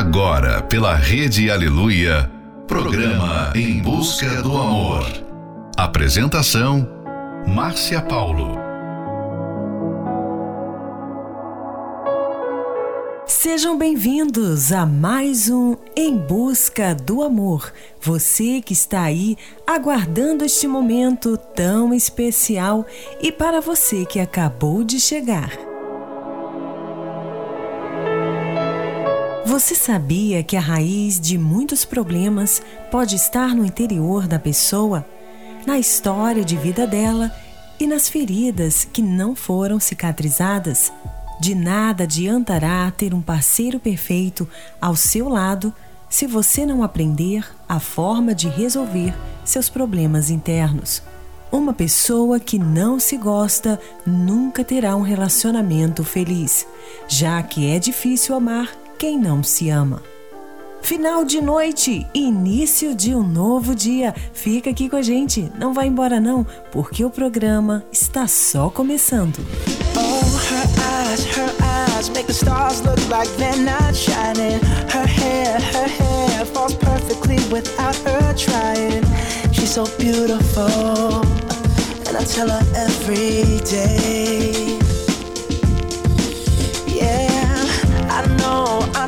Agora, pela Rede Aleluia, programa Em Busca do Amor. Apresentação: Márcia Paulo. Sejam bem-vindos a mais um Em Busca do Amor. Você que está aí aguardando este momento tão especial e para você que acabou de chegar. Você sabia que a raiz de muitos problemas pode estar no interior da pessoa, na história de vida dela e nas feridas que não foram cicatrizadas? De nada adiantará ter um parceiro perfeito ao seu lado se você não aprender a forma de resolver seus problemas internos. Uma pessoa que não se gosta nunca terá um relacionamento feliz, já que é difícil amar quem não se ama. Final de noite, início de um novo dia. Fica aqui com a gente, não vai embora não, porque o programa está só começando. Oh, her eyes, her eyes make the stars look like they're not shining. Her hair, her hair falls perfectly without her trying. She's so beautiful, and I tell her every day.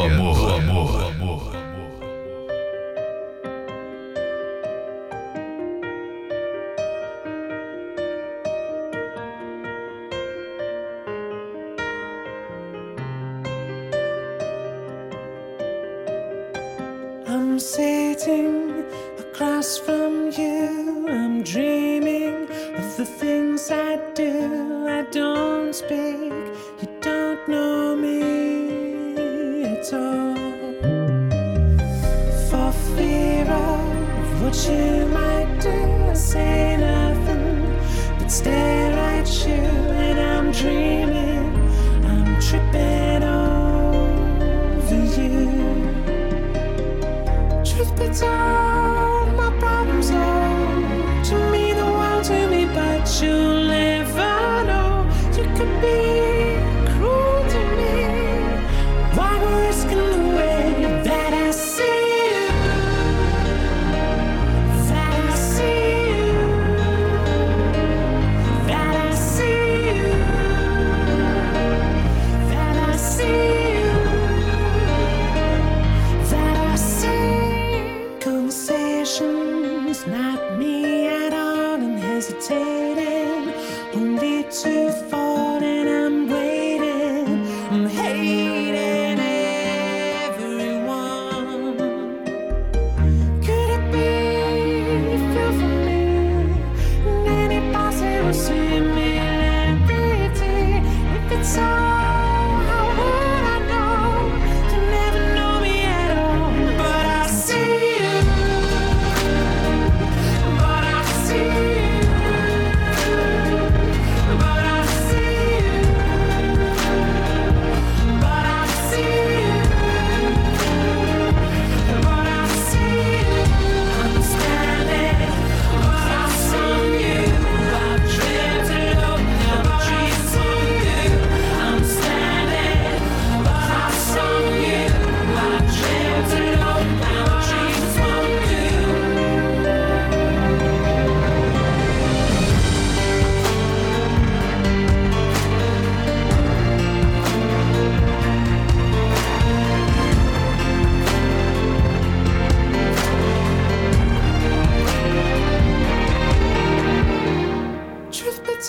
Amor. truth be told, my problems are.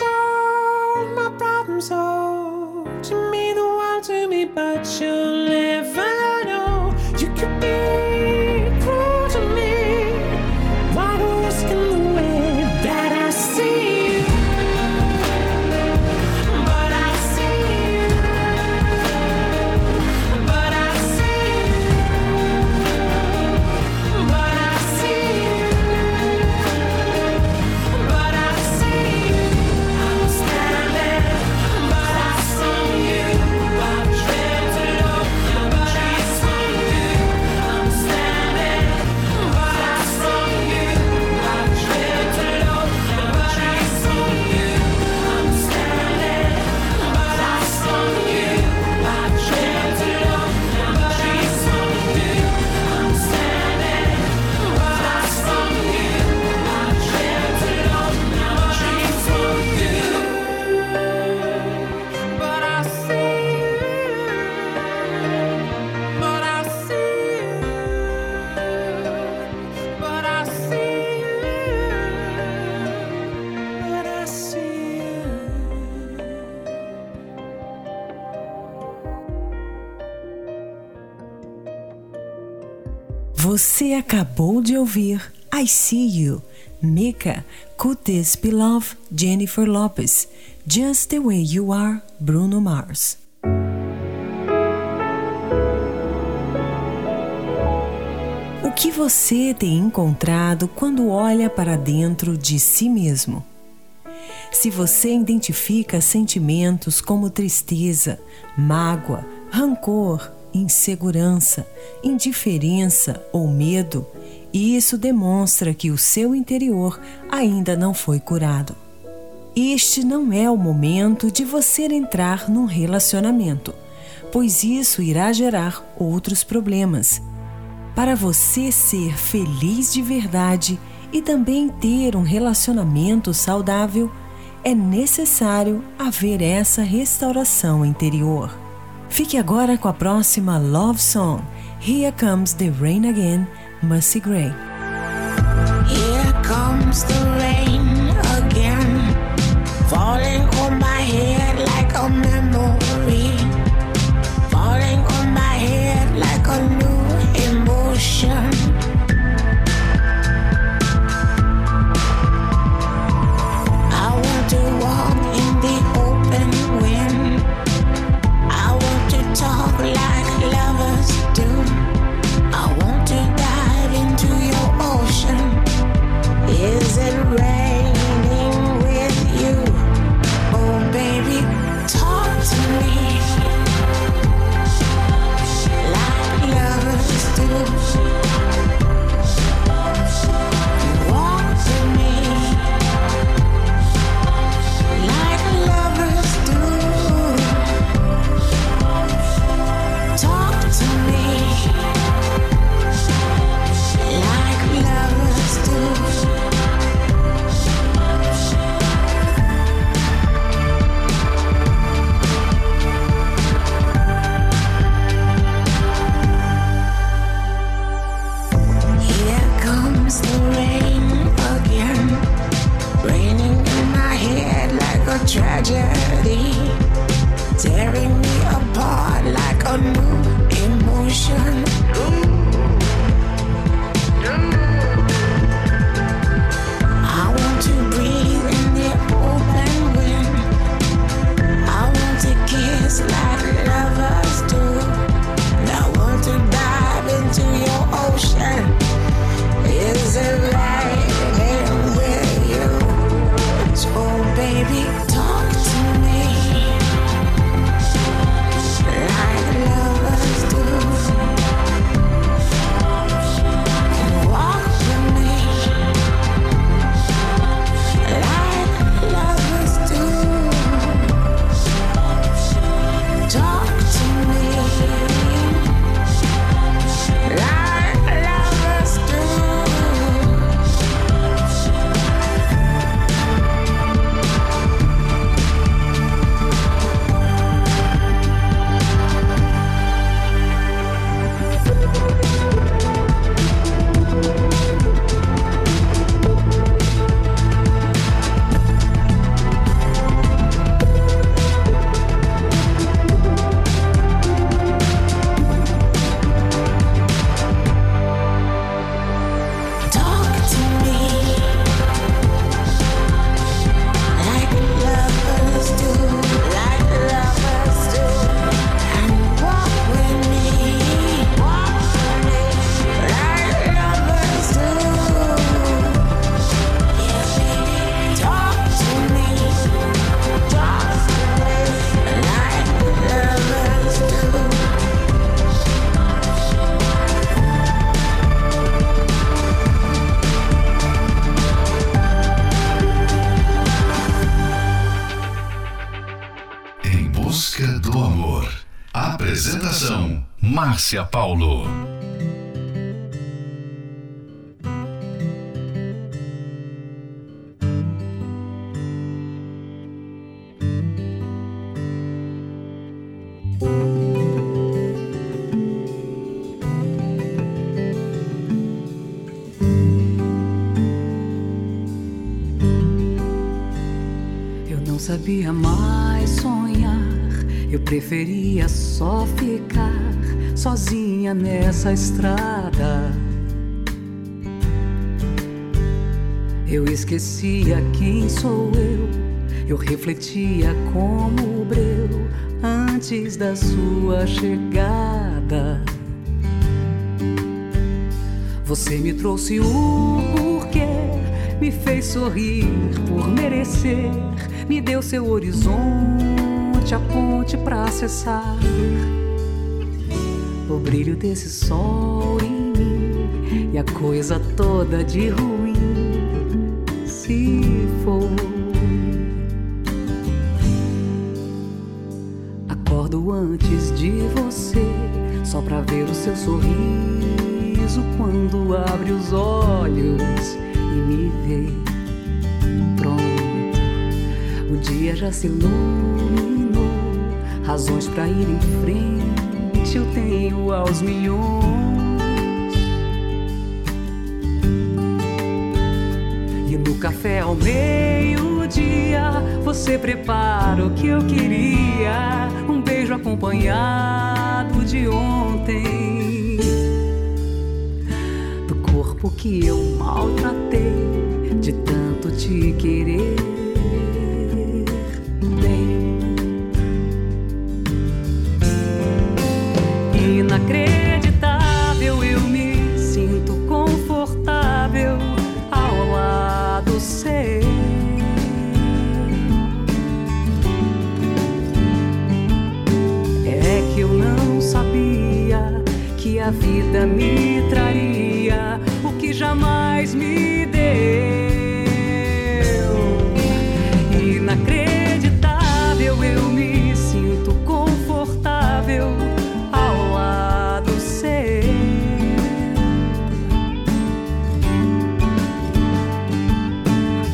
All my problems solved. You mean the world to me, but you Você acabou de ouvir I See You, Mika, Could This Be Love, Jennifer Lopez, Just the Way You Are, Bruno Mars. O que você tem encontrado quando olha para dentro de si mesmo? Se você identifica sentimentos como tristeza, mágoa, rancor, insegurança, indiferença ou medo, isso demonstra que o seu interior ainda não foi curado. Este não é o momento de você entrar num relacionamento, pois isso irá gerar outros problemas. Para você ser feliz de verdade e também ter um relacionamento saudável, é necessário haver essa restauração interior. Fique agora com a próxima Love Song, Here Comes the Rain Again, Mercy Gray. Márcia Paulo. nessa estrada. Eu esquecia quem sou eu, eu refletia como o breu antes da sua chegada. Você me trouxe o porquê, me fez sorrir por merecer, me deu seu horizonte, a ponte para acessar o brilho desse sol em mim e a coisa toda de ruim se foi. Acordo antes de você, só pra ver o seu sorriso quando abre os olhos e me vê. Pronto, o dia já se iluminou, razões pra ir em frente eu tenho aos milhões. E no café ao meio-dia você prepara o que eu queria, um beijo acompanhado de ontem. Do corpo que eu maltratei, de tanto te querer. A vida me traria o que jamais me deu. Inacreditável, eu me sinto confortável ao lado seu.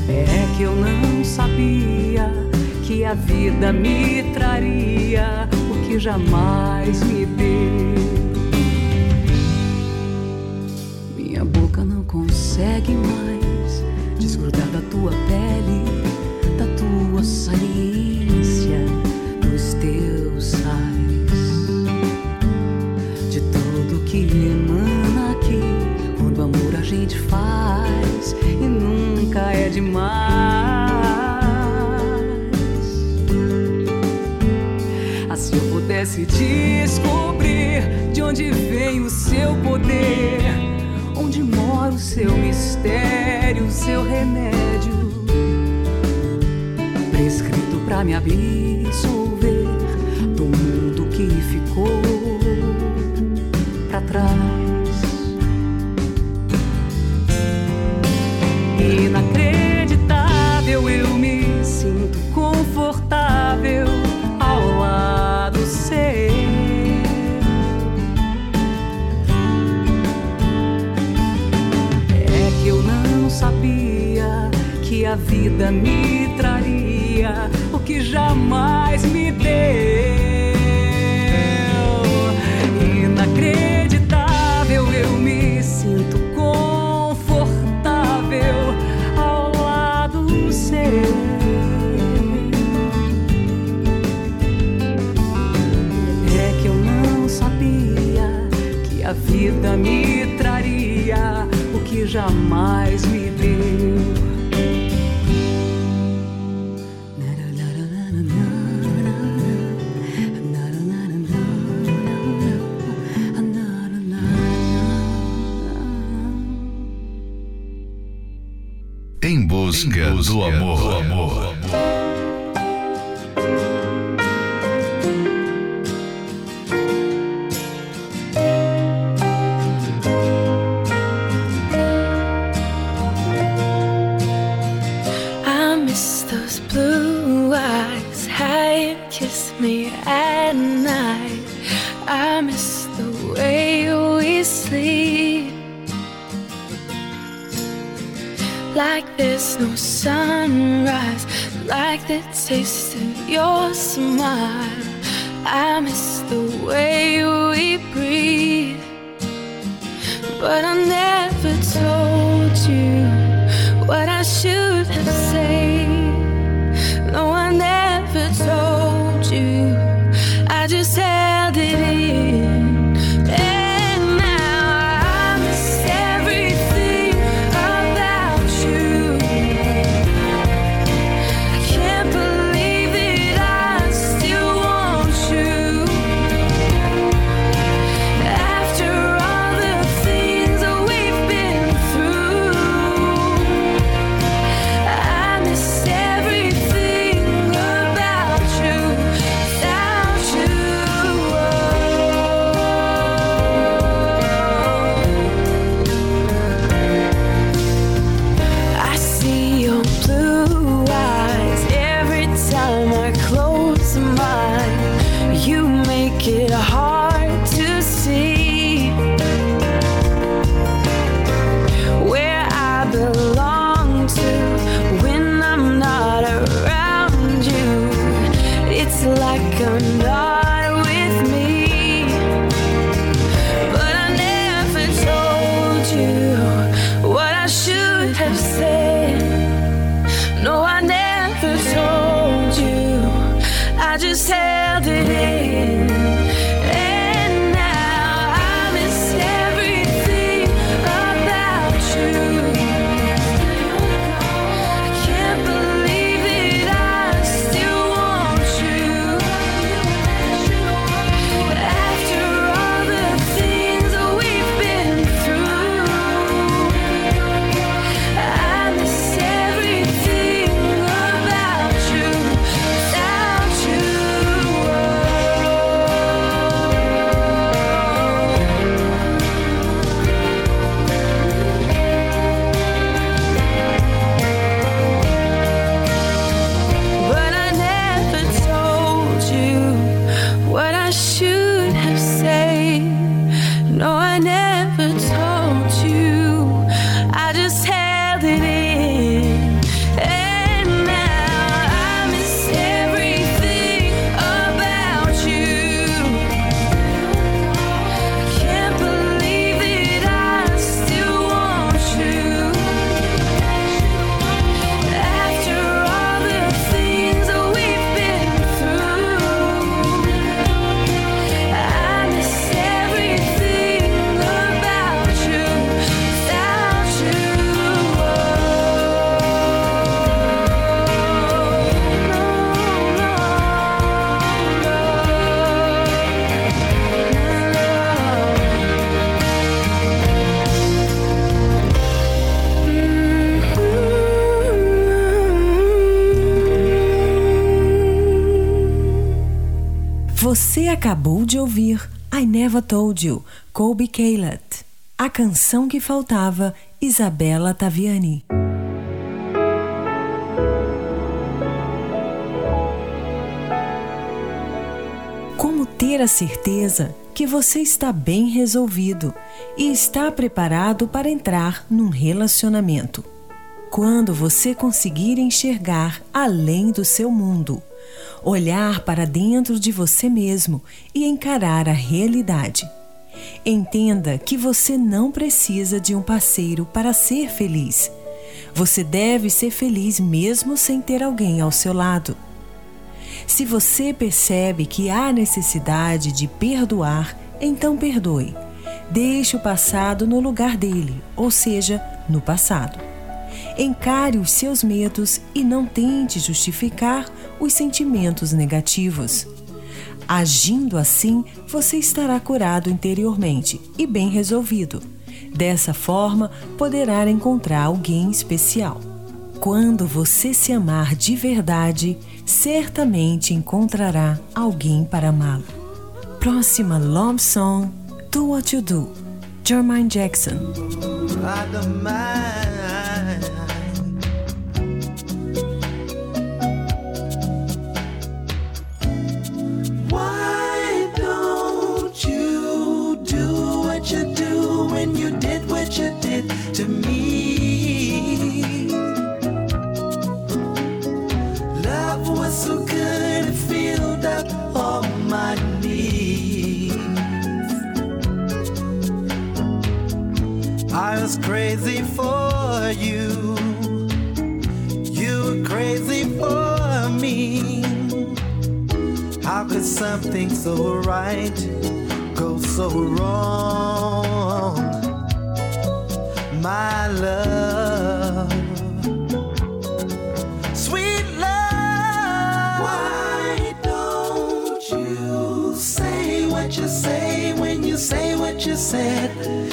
É que eu não sabia que a vida me traria o que jamais me mais desgrudar da tua pele, da tua saliência, dos teus sais, de tudo que emana aqui quando amor a gente faz e nunca é demais. Assim eu pudesse descobrir de onde vem o seu poder, o seu mistério, seu remédio, prescrito pra me absolver do mundo que ficou pra trás. Never told you Told You, Colby Caleb. A canção que faltava, Isabela Taviani. Como ter a certeza que você está bem resolvido e está preparado para entrar num relacionamento? Quando você conseguir enxergar além do seu mundo, olhar para dentro de você mesmo e encarar a realidade. Entenda que você não precisa de um parceiro para ser feliz. Você deve ser feliz mesmo sem ter alguém ao seu lado. Se você percebe que há necessidade de perdoar, então perdoe. Deixe o passado no lugar dele, ou seja, no passado. Encare os seus medos e não tente justificar os sentimentos negativos. Agindo assim, você estará curado interiormente e bem resolvido. Dessa forma, poderá encontrar alguém especial. Quando você se amar de verdade, certamente encontrará alguém para amá-lo. Próxima love song, Do What You Do, Jermaine Jackson. You did to me? Love was so good it filled up all my needs. I was crazy for you. You were crazy for me. How could something so right go so wrong? My love. Sweet love. Why don't you say what you say when you say what you said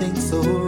something so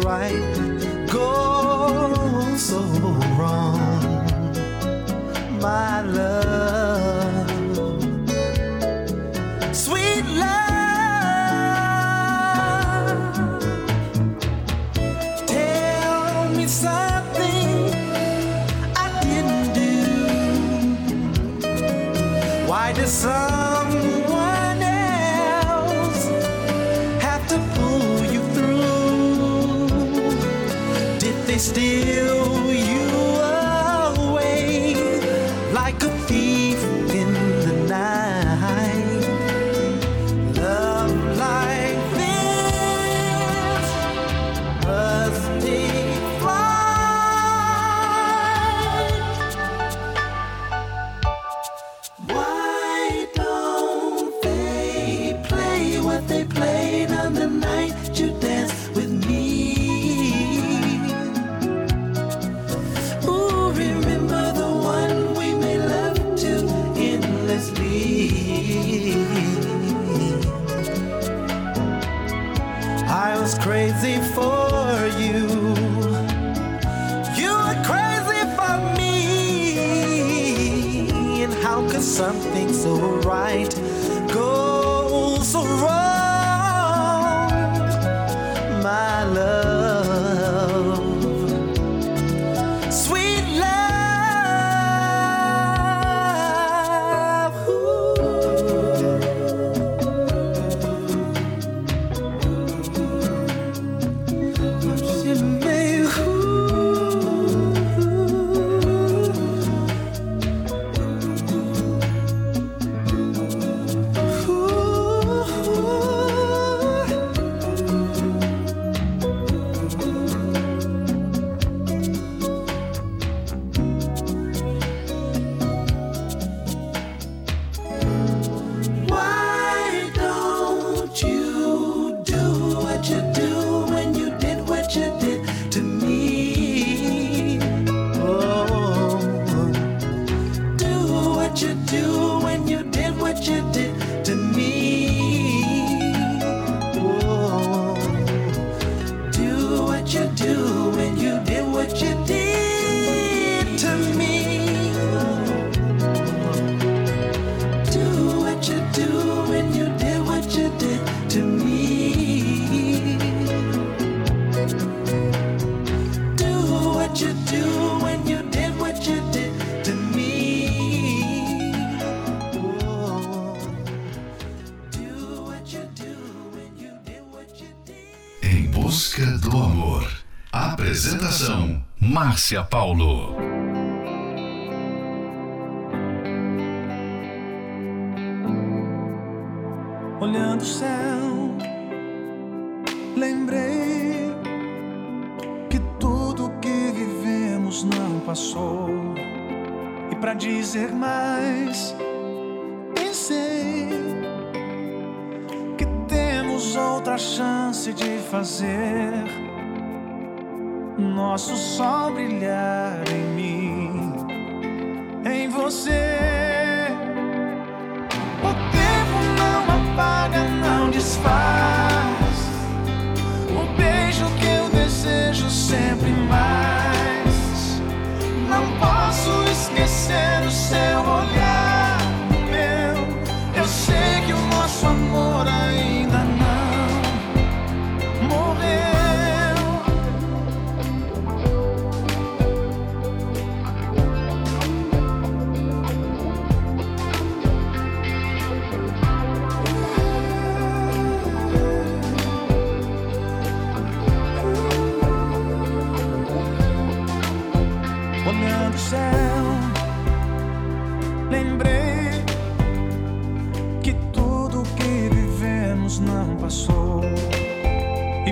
Márcia Paulo. Olhando o céu, lembrei que tudo que vivemos não passou. E para dizer mais, pensei que temos outra chance de fazer nosso sol brilhar em mim, em você.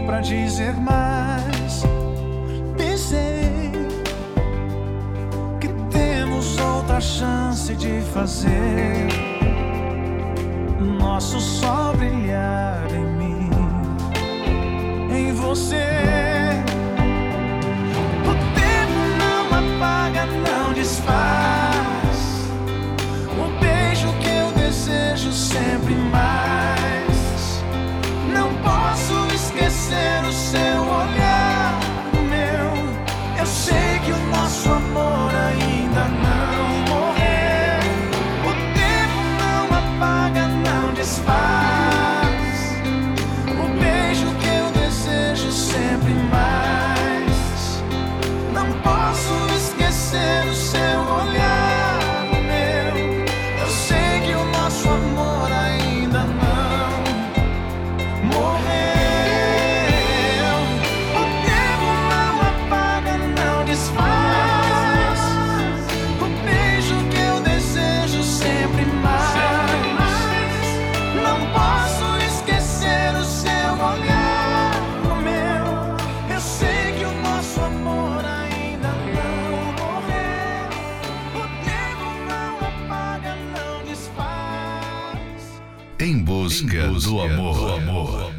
E para dizer mais, pensei que temos outra chance de fazer nosso sol brilhar em mim, em você. Língua do amor. Do amor.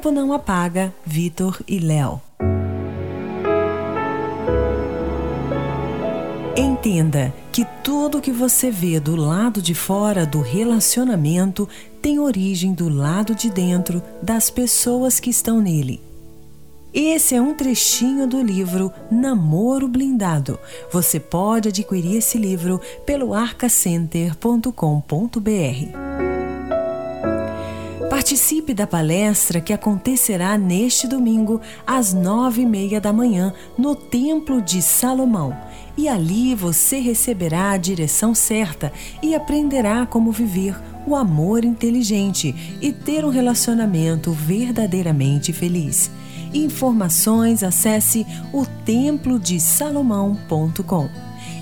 Tempo Não Apaga, Vitor e Léo. Entenda que tudo que você vê do lado de fora do relacionamento tem origem do lado de dentro das pessoas que estão nele. Esse é um trechinho do livro Namoro Blindado. Você pode adquirir esse livro pelo arcacenter.com.br. Participe da palestra que acontecerá neste domingo, às nove e meia da manhã, no Templo de Salomão. E ali você receberá a direção certa e aprenderá como viver o amor inteligente e ter um relacionamento verdadeiramente feliz. Informações acesse o templodesalomão.com.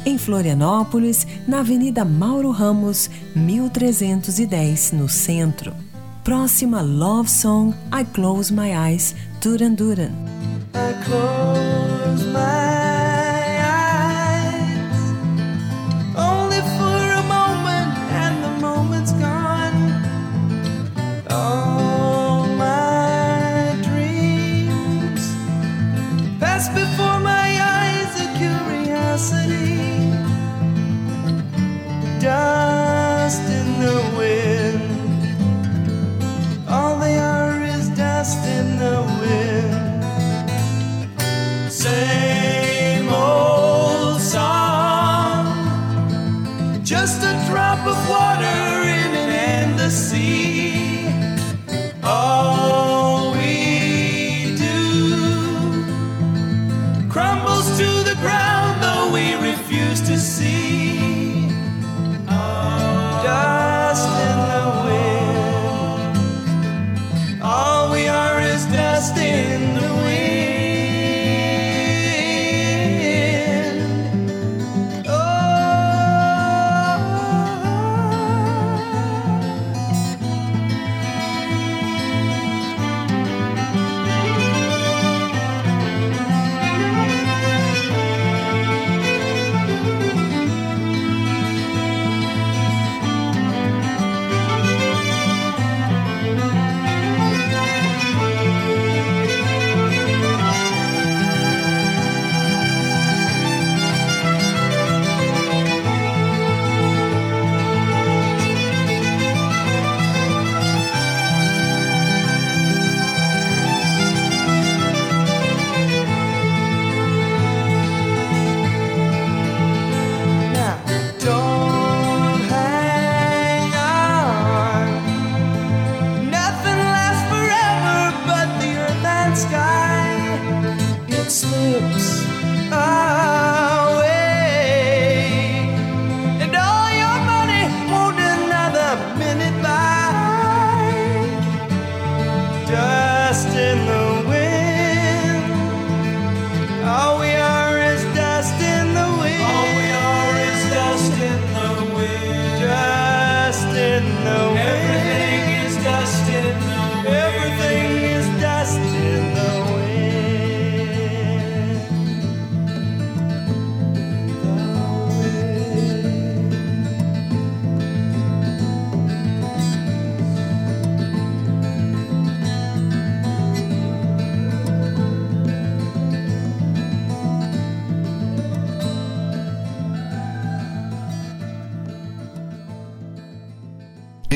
Em Florianópolis, na Avenida Mauro Ramos, 1310, no centro próxima love song I Close My Eyes, Duran Duran.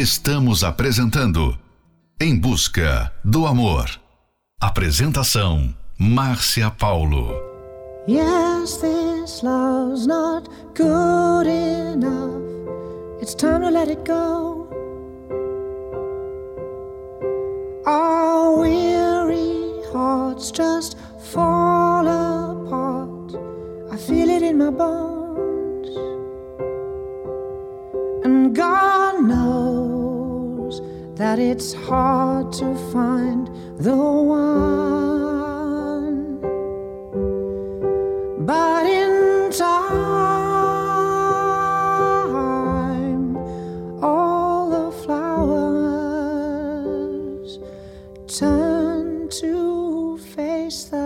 Estamos apresentando Em Busca do Amor. Apresentação Márcia Paulo. Yes, this love's not good enough. It's time to let it go. It's hard to find the one. But in time, all the flowers turn to face the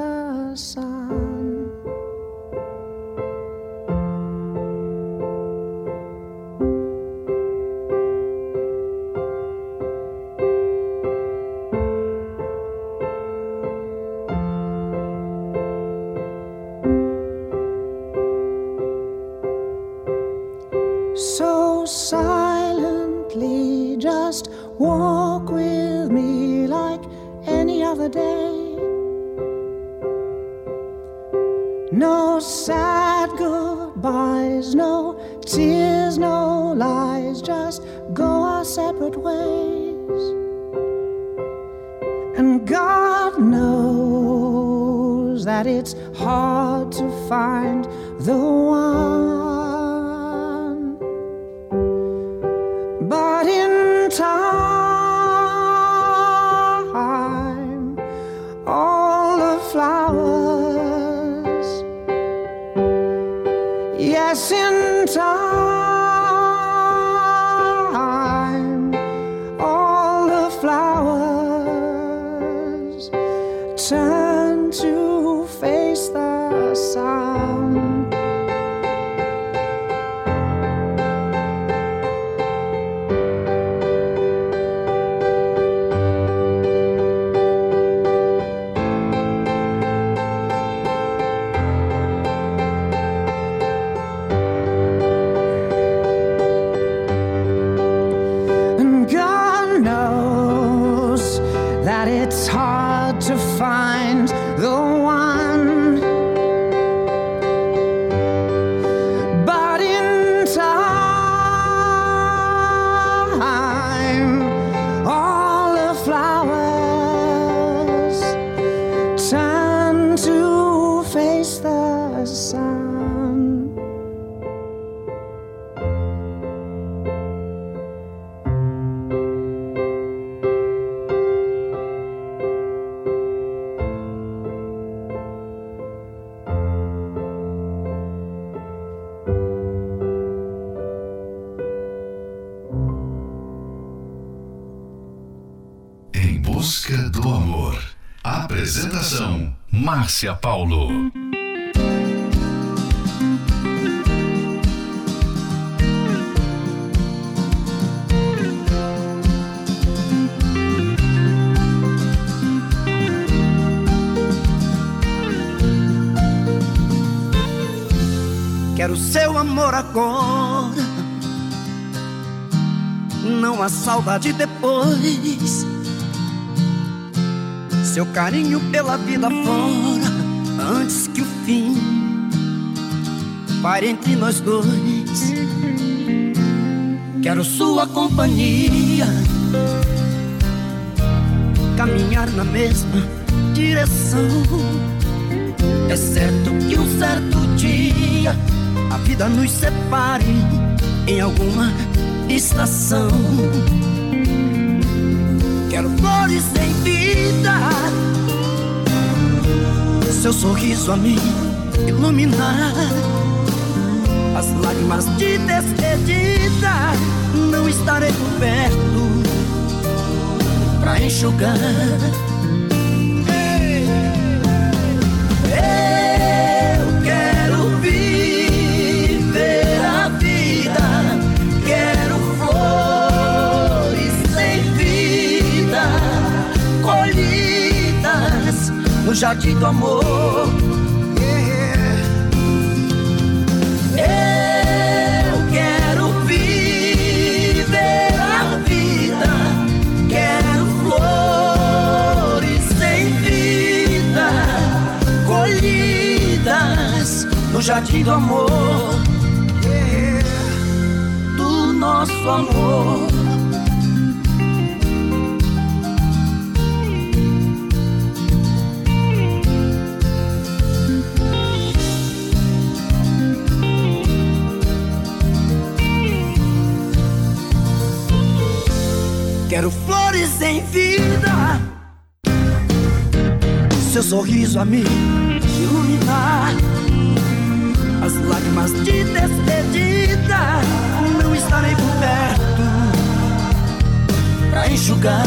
Márcia Paulo. Quero seu amor agora. Não há saudade depois. Seu carinho pela vida fora. Antes que o fim pare entre nós dois. Quero sua companhia. Caminhar na mesma direção. É certo que um certo dia a vida nos separe em alguma estação. Quero flores em vida, seu sorriso a me iluminar. As lágrimas de despedida não estarei por perto pra enxugar. jardim do amor. Yeah. Eu quero viver a vida, quero flores sem vida, colhidas no jardim do amor, yeah. do nosso amor. Quero flores em vida, seu sorriso a me iluminar. As lágrimas de despedida, não estarei por perto pra enxugar.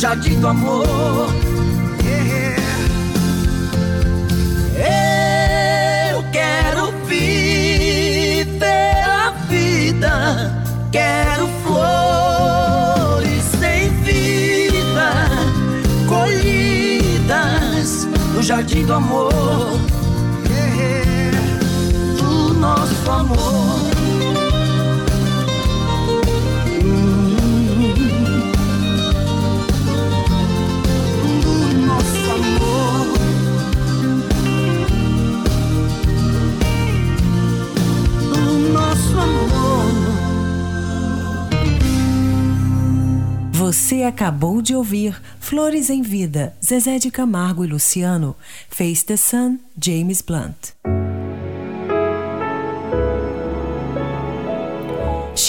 Jardim do amor. Eu quero viver a vida, quero flores sem vida, colhidas no jardim do amor, acabou de ouvir Flores em Vida, Zezé de Camargo e Luciano, Face the Sun, James Blunt.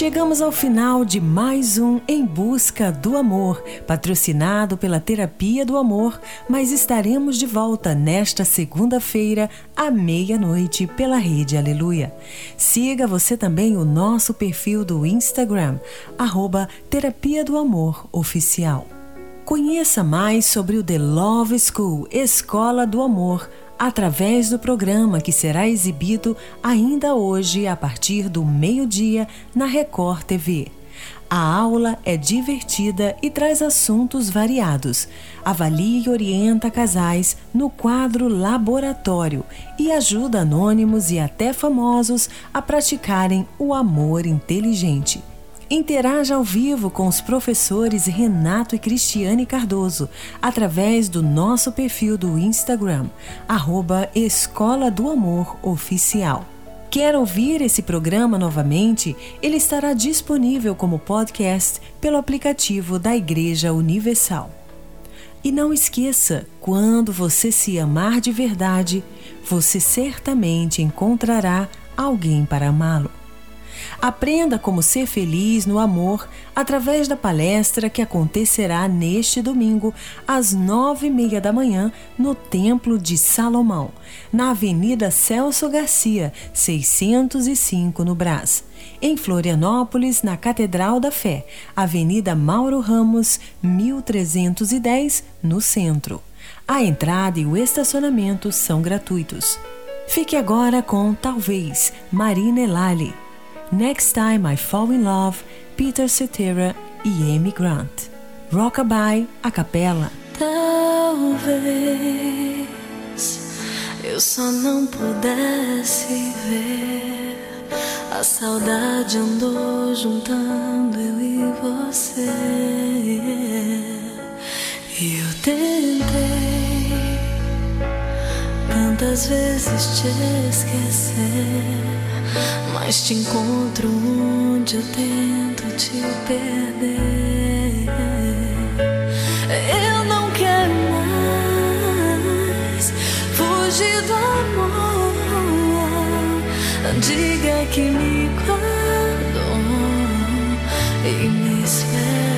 Chegamos ao final de mais um Em Busca do Amor, patrocinado pela Terapia do Amor, mas estaremos de volta nesta segunda-feira, à meia-noite, pela Rede Aleluia. Siga você também o nosso perfil do Instagram, arroba Terapia do Amor Oficial. Conheça mais sobre o The Love School, Escola do Amor, através do programa que será exibido ainda hoje a partir do meio-dia na Record TV. A aula é divertida e traz assuntos variados. Avalia e orienta casais no quadro Laboratório e ajuda anônimos e até famosos a praticarem o amor inteligente. Interaja ao vivo com os professores Renato e Cristiane Cardoso através do nosso perfil do Instagram, arroba Escola do Amor Oficial. Quer ouvir esse programa novamente? Ele estará disponível como podcast pelo aplicativo da Igreja Universal. E não esqueça, quando você se amar de verdade, você certamente encontrará alguém para amá-lo. Aprenda como ser feliz no amor através da palestra que acontecerá neste domingo, às nove e meia da manhã, no Templo de Salomão, na Avenida Celso Garcia, 605, no Brás. Em Florianópolis, na Catedral da Fé, Avenida Mauro Ramos, 1310, no centro. A entrada e o estacionamento são gratuitos. Fique agora com Talvez, Marina Elali. Next Time I Fall in Love, Peter Cetera e Amy Grant. Rockabye, a capela. Talvez eu só não pudesse ver. A saudade andou juntando eu e você. E eu tentei tantas vezes te esquecer. Mas te encontro onde eu tento te perder. Eu não quero mais fugir do amor. Diga que me guardou e me espera.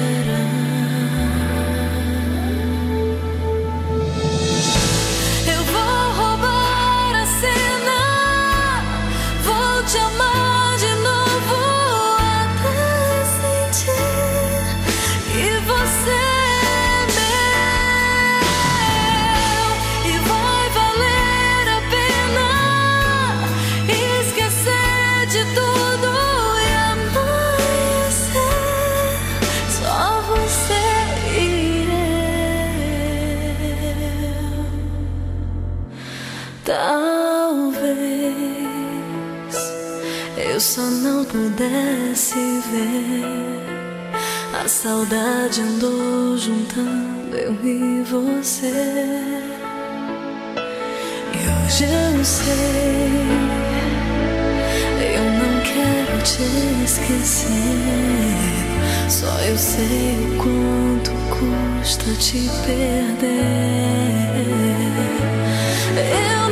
Talvez eu só não pudesse ver. A saudade andou juntando eu e você. E hoje eu sei, eu não quero te esquecer. Só eu sei o quanto custa te perder. Eu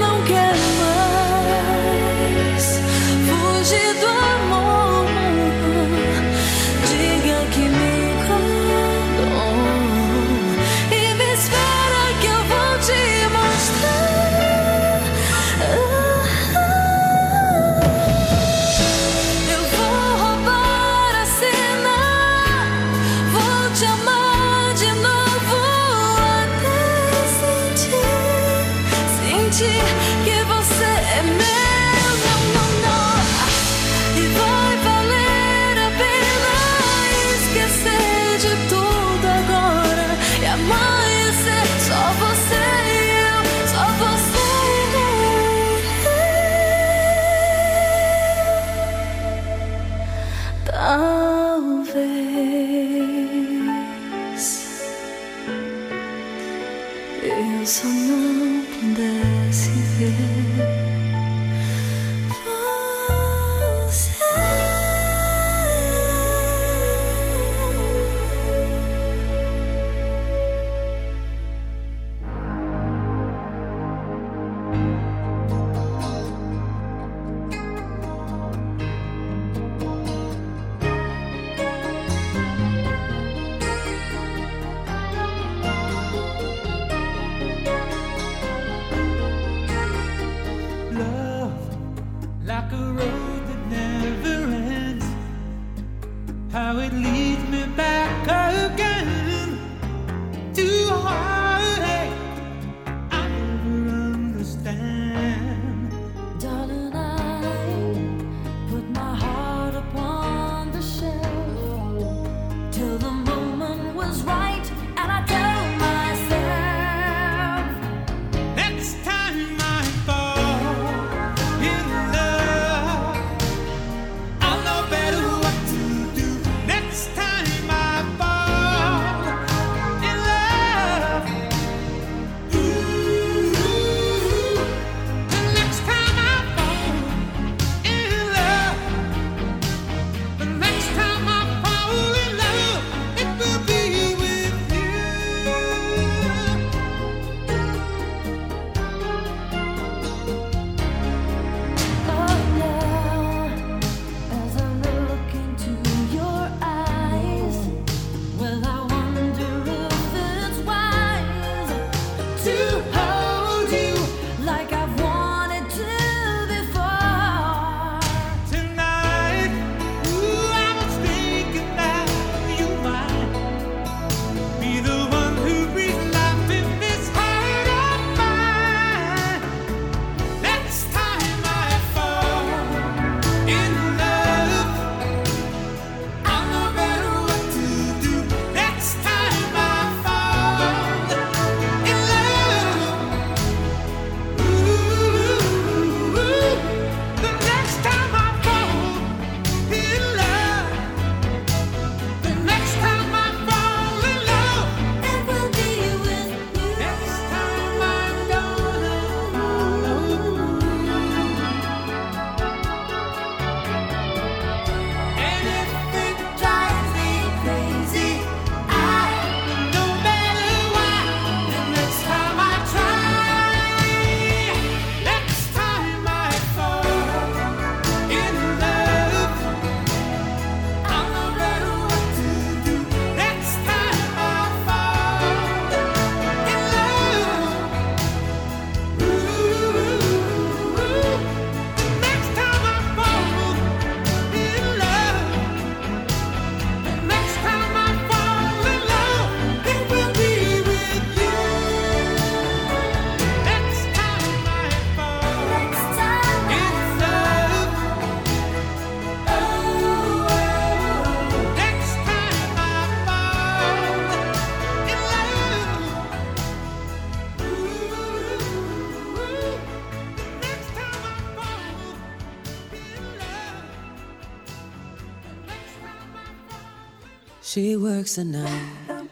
Night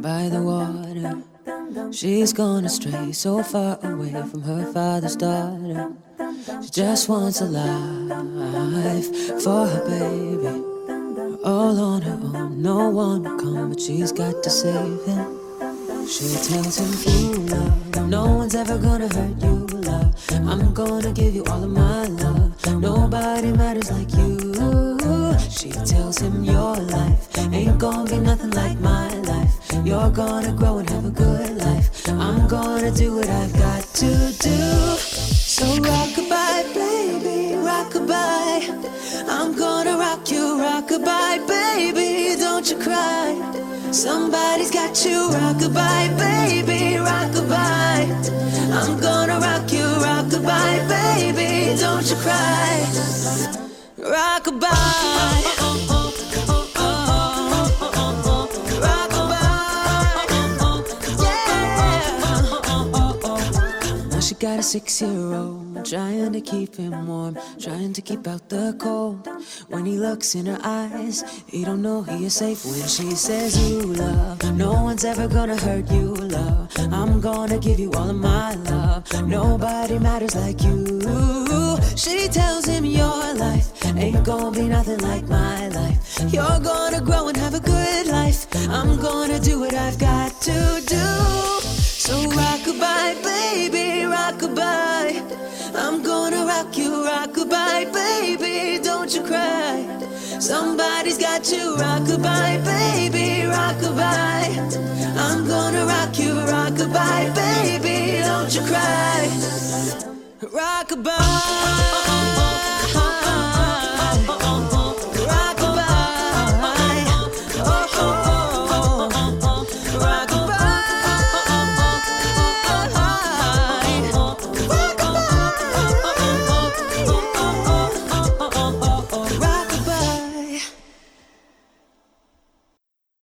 by the water. She's gone astray, so far away from her father's daughter. She just wants a life for her baby. All on her own, no one will come, but she's got to save him. She tells him, Ooh, love, no one's ever gonna hurt you, love. I'm gonna give you all of my love. Gonna be nothing like my life. You're gonna grow and have a good life. I'm gonna do what I've got to do. So rockabye, baby, rockabye. I'm gonna rock you, rockabye, baby. Don't you cry. Somebody's got you, rockabye, baby, rockabye. I'm gonna rock you, rockabye, baby. Don't you cry. She got a six-year-old, trying to keep him warm, trying to keep out the cold. When he looks in her eyes, he don't know he is safe. When she says, "You love, no one's ever gonna hurt you, love. I'm gonna give you all of my love. Nobody matters like you." She tells him, "Your life ain't gonna be nothing like my life. You're gonna grow and have a good life. I'm gonna do what I've got to do." Rockabye, baby, rockabye. I'm gonna rock you, rockabye, baby. Don't you cry. Somebody's got you, rockabye, baby, rockabye. I'm gonna rock you, rockabye, baby. Don't you cry. Rockabye.